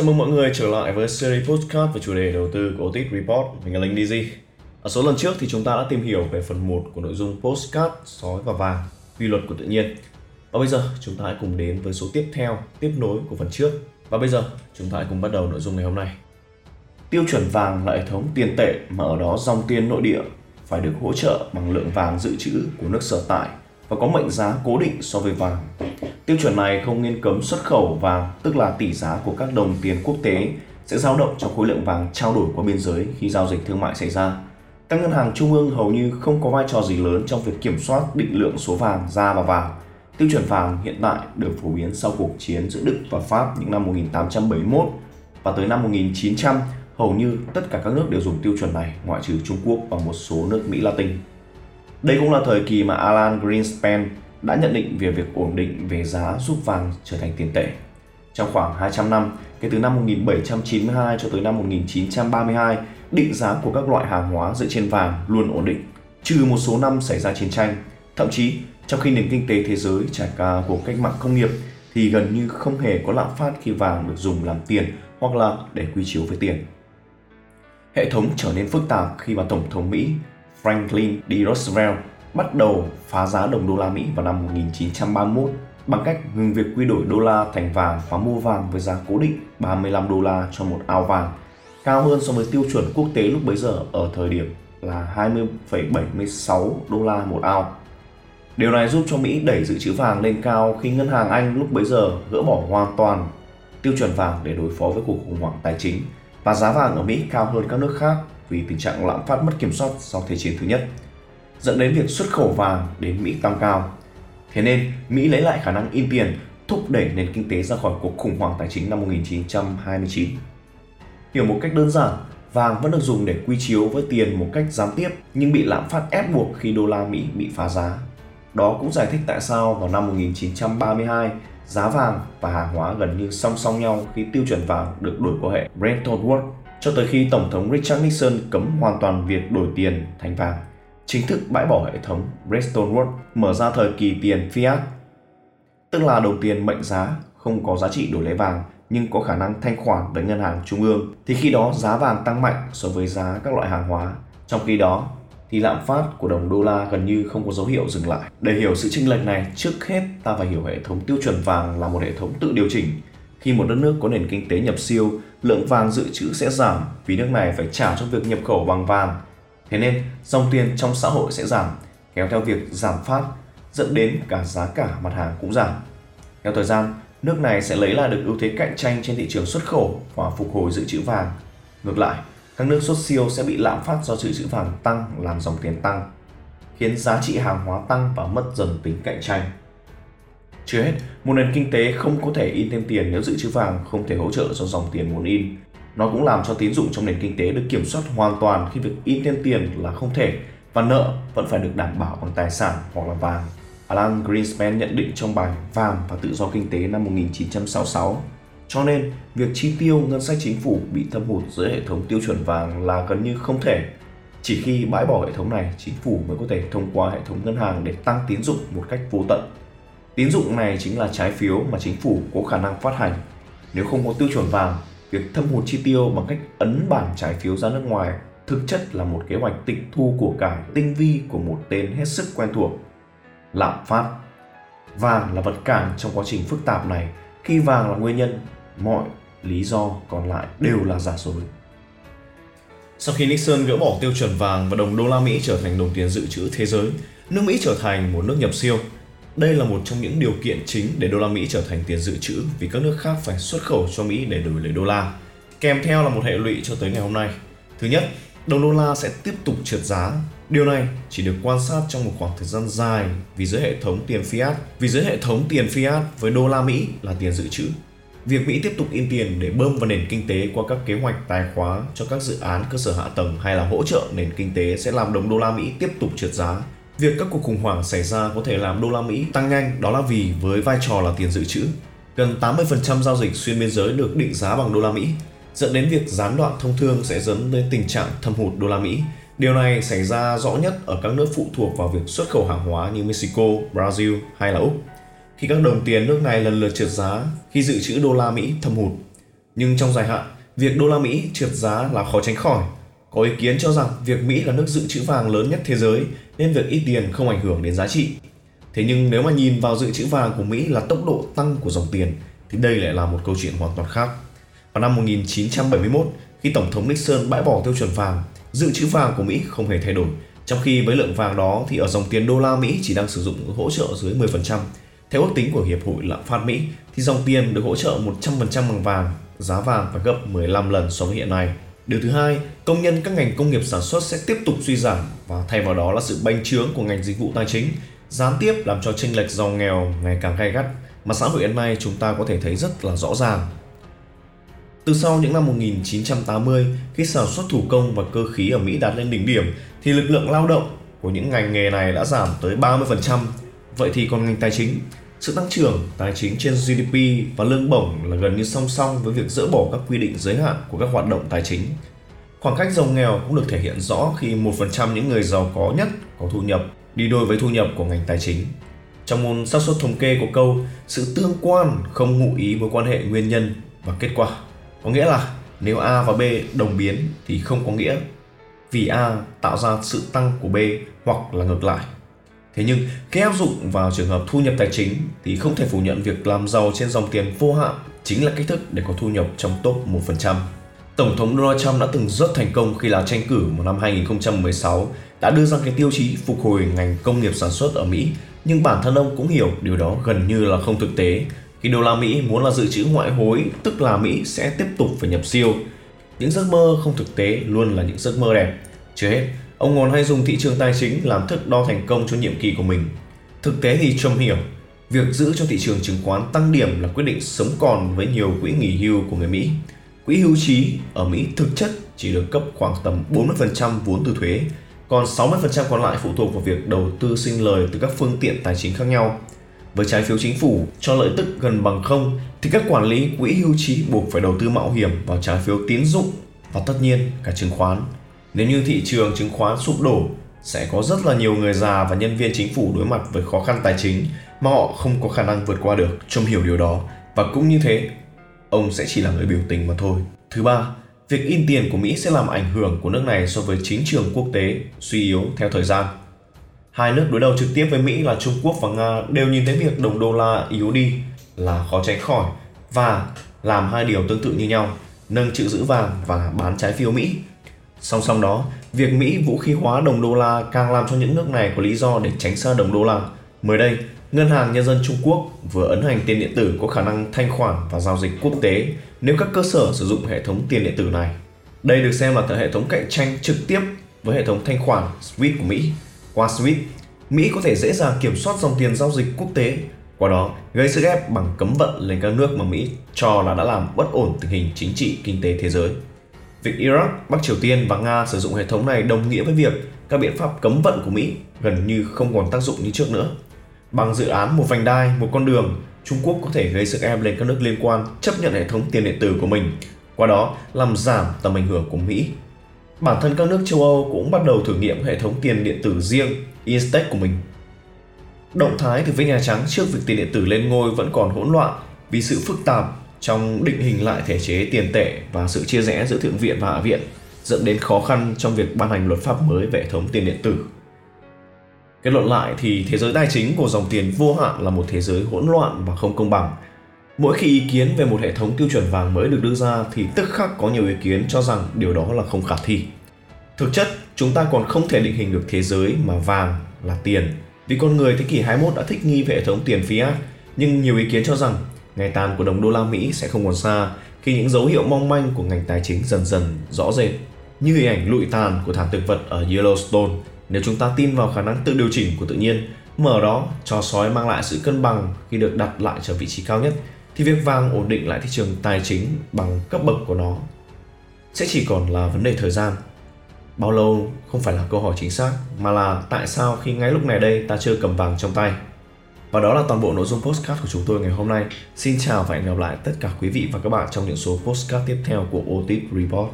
Chào mừng mọi người trở lại với series podcast về chủ đề đầu tư của Otis Report. Mình là Linh DZ. Ở số lần trước thì chúng ta đã tìm hiểu về phần 1 của nội dung postcard sói và vàng, quy luật của tự nhiên. Và bây giờ chúng ta hãy cùng đến với số tiếp theo, tiếp nối của phần trước. Và bây giờ chúng ta hãy cùng bắt đầu nội dung ngày hôm nay. Tiêu chuẩn vàng là hệ thống tiền tệ mà ở đó dòng tiền nội địa phải được hỗ trợ bằng lượng vàng dự trữ của nước sở tại và có mệnh giá cố định so với vàng. Tiêu chuẩn này không nên cấm xuất khẩu vàng, tức là tỷ giá của các đồng tiền quốc tế sẽ dao động trong khối lượng vàng trao đổi qua biên giới khi giao dịch thương mại xảy ra. Các ngân hàng trung ương hầu như không có vai trò gì lớn trong việc kiểm soát định lượng số vàng ra và vào. Tiêu chuẩn vàng hiện tại được phổ biến sau cuộc chiến giữa Đức và Pháp những năm 1871 và tới năm 1900 hầu như tất cả các nước đều dùng tiêu chuẩn này ngoại trừ Trung Quốc và một số nước Mỹ Latin. Đây cũng là thời kỳ mà Alan Greenspan đã nhận định về việc ổn định về giá giúp vàng trở thành tiền tệ. Trong khoảng 200 năm, kể từ năm 1792 cho tới năm 1932, định giá của các loại hàng hóa dựa trên vàng luôn ổn định, trừ một số năm xảy ra chiến tranh. Thậm chí, trong khi nền kinh tế thế giới trải qua cuộc cách mạng công nghiệp thì gần như không hề có lạm phát khi vàng được dùng làm tiền hoặc là để quy chiếu với tiền. Hệ thống trở nên phức tạp khi mà Tổng thống Mỹ Franklin D. Roosevelt bắt đầu phá giá đồng đô la Mỹ vào năm 1931 bằng cách ngừng việc quy đổi đô la thành vàng và mua vàng với giá cố định 35 đô la cho một ao vàng, cao hơn so với tiêu chuẩn quốc tế lúc bấy giờ ở thời điểm là 20,76 đô la một ao. Điều này giúp cho Mỹ đẩy dự trữ vàng lên cao khi ngân hàng Anh lúc bấy giờ gỡ bỏ hoàn toàn tiêu chuẩn vàng để đối phó với cuộc khủng hoảng tài chính và giá vàng ở Mỹ cao hơn các nước khác vì tình trạng lạm phát mất kiểm soát sau Thế chiến thứ nhất, dẫn đến việc xuất khẩu vàng đến Mỹ tăng cao. Thế nên, Mỹ lấy lại khả năng in tiền, thúc đẩy nền kinh tế ra khỏi cuộc khủng hoảng tài chính năm 1929. Hiểu một cách đơn giản, vàng vẫn được dùng để quy chiếu với tiền một cách gián tiếp nhưng bị lạm phát ép buộc khi đô la Mỹ bị phá giá. Đó cũng giải thích tại sao vào năm 1932, giá vàng và hàng hóa gần như song song nhau khi tiêu chuẩn vàng được đổi qua hệ Bretton Woods cho tới khi Tổng thống Richard Nixon cấm hoàn toàn việc đổi tiền thành vàng, chính thức bãi bỏ hệ thống Bretton Woods, mở ra thời kỳ tiền fiat, tức là đồng tiền mệnh giá không có giá trị đổi lấy vàng nhưng có khả năng thanh khoản với ngân hàng trung ương thì khi đó giá vàng tăng mạnh so với giá các loại hàng hóa. Trong khi đó thì lạm phát của đồng đô la gần như không có dấu hiệu dừng lại. Để hiểu sự chênh lệch này, trước hết ta phải hiểu hệ thống tiêu chuẩn vàng là một hệ thống tự điều chỉnh. Khi một đất nước có nền kinh tế nhập siêu, lượng vàng dự trữ sẽ giảm vì nước này phải trả cho việc nhập khẩu bằng vàng. Thế nên, dòng tiền trong xã hội sẽ giảm, kéo theo việc giảm phát, dẫn đến cả giá cả mặt hàng cũng giảm. Theo thời gian, nước này sẽ lấy lại được ưu thế cạnh tranh trên thị trường xuất khẩu và phục hồi dự trữ vàng. Ngược lại, các nước xuất siêu sẽ bị lạm phát do dự trữ vàng tăng làm dòng tiền tăng, khiến giá trị hàng hóa tăng và mất dần tính cạnh tranh. Chưa hết, một nền kinh tế không có thể in thêm tiền nếu dự trữ vàng không thể hỗ trợ cho dòng tiền muốn in. Nó cũng làm cho tín dụng trong nền kinh tế được kiểm soát hoàn toàn khi việc in thêm tiền là không thể và nợ vẫn phải được đảm bảo bằng tài sản hoặc là vàng. Alan Greenspan nhận định trong bài Vàng và tự do kinh tế năm 1966. Cho nên, việc chi tiêu ngân sách chính phủ bị thâm hụt dưới hệ thống tiêu chuẩn vàng là gần như không thể. Chỉ khi bãi bỏ hệ thống này, chính phủ mới có thể thông qua hệ thống ngân hàng để tăng tín dụng một cách vô tận. Tín dụng này chính là trái phiếu mà chính phủ có khả năng phát hành. Nếu không có tiêu chuẩn vàng, việc thâm hụt chi tiêu bằng cách ấn bản trái phiếu ra nước ngoài thực chất là một kế hoạch tịch thu của cải tinh vi của một tên hết sức quen thuộc. Lạm phát. Vàng là vật cản trong quá trình phức tạp này. Khi vàng là nguyên nhân, mọi lý do còn lại đều là giả dối. Sau khi Nixon gỡ bỏ tiêu chuẩn vàng và đồng đô la Mỹ trở thành đồng tiền dự trữ thế giới, nước Mỹ trở thành một nước nhập siêu đây là một trong những điều kiện chính để đô la Mỹ trở thành tiền dự trữ vì các nước khác phải xuất khẩu cho Mỹ để đổi lấy đô la. Kèm theo là một hệ lụy cho tới ngày hôm nay. Thứ nhất, đồng đô la sẽ tiếp tục trượt giá. Điều này chỉ được quan sát trong một khoảng thời gian dài vì dưới hệ thống tiền fiat, vì dưới hệ thống tiền fiat với đô la Mỹ là tiền dự trữ. Việc Mỹ tiếp tục in tiền để bơm vào nền kinh tế qua các kế hoạch tài khóa cho các dự án cơ sở hạ tầng hay là hỗ trợ nền kinh tế sẽ làm đồng đô la Mỹ tiếp tục trượt giá Việc các cuộc khủng hoảng xảy ra có thể làm đô la Mỹ tăng nhanh đó là vì với vai trò là tiền dự trữ. Gần 80% giao dịch xuyên biên giới được định giá bằng đô la Mỹ, dẫn đến việc gián đoạn thông thương sẽ dẫn đến tình trạng thâm hụt đô la Mỹ. Điều này xảy ra rõ nhất ở các nước phụ thuộc vào việc xuất khẩu hàng hóa như Mexico, Brazil hay là Úc. Khi các đồng tiền nước này lần lượt trượt giá, khi dự trữ đô la Mỹ thâm hụt, Nhưng trong dài hạn, việc đô la Mỹ trượt giá là khó tránh khỏi. Có ý kiến cho rằng việc Mỹ là nước dự trữ vàng lớn nhất thế giới nên việc ít tiền không ảnh hưởng đến giá trị. Thế nhưng nếu mà nhìn vào dự trữ vàng của Mỹ là tốc độ tăng của dòng tiền thì đây lại là một câu chuyện hoàn toàn khác. Vào năm 1971, khi Tổng thống Nixon bãi bỏ tiêu chuẩn vàng, dự trữ vàng của Mỹ không hề thay đổi. Trong khi với lượng vàng đó thì ở dòng tiền đô la Mỹ chỉ đang sử dụng hỗ trợ dưới 10%. Theo ước tính của Hiệp hội Lạm phát Mỹ thì dòng tiền được hỗ trợ 100% bằng vàng, giá vàng phải gấp 15 lần so với hiện nay. Điều thứ hai, công nhân các ngành công nghiệp sản xuất sẽ tiếp tục suy giảm và thay vào đó là sự bành trướng của ngành dịch vụ tài chính, gián tiếp làm cho chênh lệch giàu nghèo ngày càng gay gắt mà xã hội hiện nay chúng ta có thể thấy rất là rõ ràng. Từ sau những năm 1980, khi sản xuất thủ công và cơ khí ở Mỹ đạt lên đỉnh điểm, thì lực lượng lao động của những ngành nghề này đã giảm tới 30%. Vậy thì còn ngành tài chính, sự tăng trưởng tài chính trên GDP và lương bổng là gần như song song với việc dỡ bỏ các quy định giới hạn của các hoạt động tài chính. Khoảng cách giàu nghèo cũng được thể hiện rõ khi 1% những người giàu có nhất có thu nhập đi đôi với thu nhập của ngành tài chính. Trong môn xác suất thống kê của câu, sự tương quan không ngụ ý mối quan hệ nguyên nhân và kết quả. Có nghĩa là nếu A và B đồng biến thì không có nghĩa vì A tạo ra sự tăng của B hoặc là ngược lại. Thế nhưng khi áp dụng vào trường hợp thu nhập tài chính thì không thể phủ nhận việc làm giàu trên dòng tiền vô hạn chính là cách thức để có thu nhập trong top 1%. Tổng thống Donald Trump đã từng rất thành công khi là tranh cử vào năm 2016 đã đưa ra cái tiêu chí phục hồi ngành công nghiệp sản xuất ở Mỹ nhưng bản thân ông cũng hiểu điều đó gần như là không thực tế khi đô la Mỹ muốn là dự trữ ngoại hối tức là Mỹ sẽ tiếp tục phải nhập siêu. Những giấc mơ không thực tế luôn là những giấc mơ đẹp. Chưa hết, ông còn hay dùng thị trường tài chính làm thước đo thành công cho nhiệm kỳ của mình. Thực tế thì Trump hiểu, việc giữ cho thị trường chứng khoán tăng điểm là quyết định sống còn với nhiều quỹ nghỉ hưu của người Mỹ. Quỹ hưu trí ở Mỹ thực chất chỉ được cấp khoảng tầm 40% vốn từ thuế, còn 60% còn lại phụ thuộc vào việc đầu tư sinh lời từ các phương tiện tài chính khác nhau. Với trái phiếu chính phủ cho lợi tức gần bằng không thì các quản lý quỹ hưu trí buộc phải đầu tư mạo hiểm vào trái phiếu tín dụng và tất nhiên cả chứng khoán. Nếu như thị trường chứng khoán sụp đổ, sẽ có rất là nhiều người già và nhân viên chính phủ đối mặt với khó khăn tài chính mà họ không có khả năng vượt qua được. Trông hiểu điều đó và cũng như thế, ông sẽ chỉ là người biểu tình mà thôi. Thứ ba, việc in tiền của Mỹ sẽ làm ảnh hưởng của nước này so với chính trường quốc tế suy yếu theo thời gian. Hai nước đối đầu trực tiếp với Mỹ là Trung Quốc và Nga đều nhìn thấy việc đồng đô la yếu đi là khó tránh khỏi và làm hai điều tương tự như nhau, nâng trữ giữ vàng và bán trái phiếu Mỹ. Song song đó, việc Mỹ vũ khí hóa đồng đô la càng làm cho những nước này có lý do để tránh xa đồng đô la. Mới đây, Ngân hàng Nhân dân Trung Quốc vừa ấn hành tiền điện tử có khả năng thanh khoản và giao dịch quốc tế nếu các cơ sở sử dụng hệ thống tiền điện tử này. Đây được xem là hệ thống cạnh tranh trực tiếp với hệ thống thanh khoản SWIFT của Mỹ. Qua SWIFT, Mỹ có thể dễ dàng kiểm soát dòng tiền giao dịch quốc tế, qua đó gây sức ép bằng cấm vận lên các nước mà Mỹ cho là đã làm bất ổn tình hình chính trị kinh tế thế giới. Việc Iraq, Bắc Triều Tiên và Nga sử dụng hệ thống này đồng nghĩa với việc các biện pháp cấm vận của Mỹ gần như không còn tác dụng như trước nữa. Bằng dự án một vành đai, một con đường, Trung Quốc có thể gây sức ép lên các nước liên quan chấp nhận hệ thống tiền điện tử của mình, qua đó làm giảm tầm ảnh hưởng của Mỹ. Bản thân các nước châu Âu cũng bắt đầu thử nghiệm hệ thống tiền điện tử riêng Instex của mình. Động thái từ phía Nhà Trắng trước việc tiền điện tử lên ngôi vẫn còn hỗn loạn vì sự phức tạp trong định hình lại thể chế tiền tệ và sự chia rẽ giữa Thượng viện và Hạ viện dẫn đến khó khăn trong việc ban hành luật pháp mới về hệ thống tiền điện tử. Kết luận lại thì thế giới tài chính của dòng tiền vô hạn là một thế giới hỗn loạn và không công bằng. Mỗi khi ý kiến về một hệ thống tiêu chuẩn vàng mới được đưa ra thì tức khắc có nhiều ý kiến cho rằng điều đó là không khả thi. Thực chất, chúng ta còn không thể định hình được thế giới mà vàng là tiền vì con người thế kỷ 21 đã thích nghi về hệ thống tiền fiat nhưng nhiều ý kiến cho rằng ngày tàn của đồng đô la Mỹ sẽ không còn xa khi những dấu hiệu mong manh của ngành tài chính dần dần rõ rệt, như hình ảnh lụi tàn của thảm thực vật ở Yellowstone. Nếu chúng ta tin vào khả năng tự điều chỉnh của tự nhiên, mở đó cho sói mang lại sự cân bằng khi được đặt lại trở vị trí cao nhất, thì việc vàng ổn định lại thị trường tài chính bằng cấp bậc của nó sẽ chỉ còn là vấn đề thời gian. Bao lâu không phải là câu hỏi chính xác, mà là tại sao khi ngay lúc này đây ta chưa cầm vàng trong tay? Và đó là toàn bộ nội dung postcard của chúng tôi ngày hôm nay. Xin chào và hẹn gặp lại tất cả quý vị và các bạn trong những số postcard tiếp theo của Otis Report.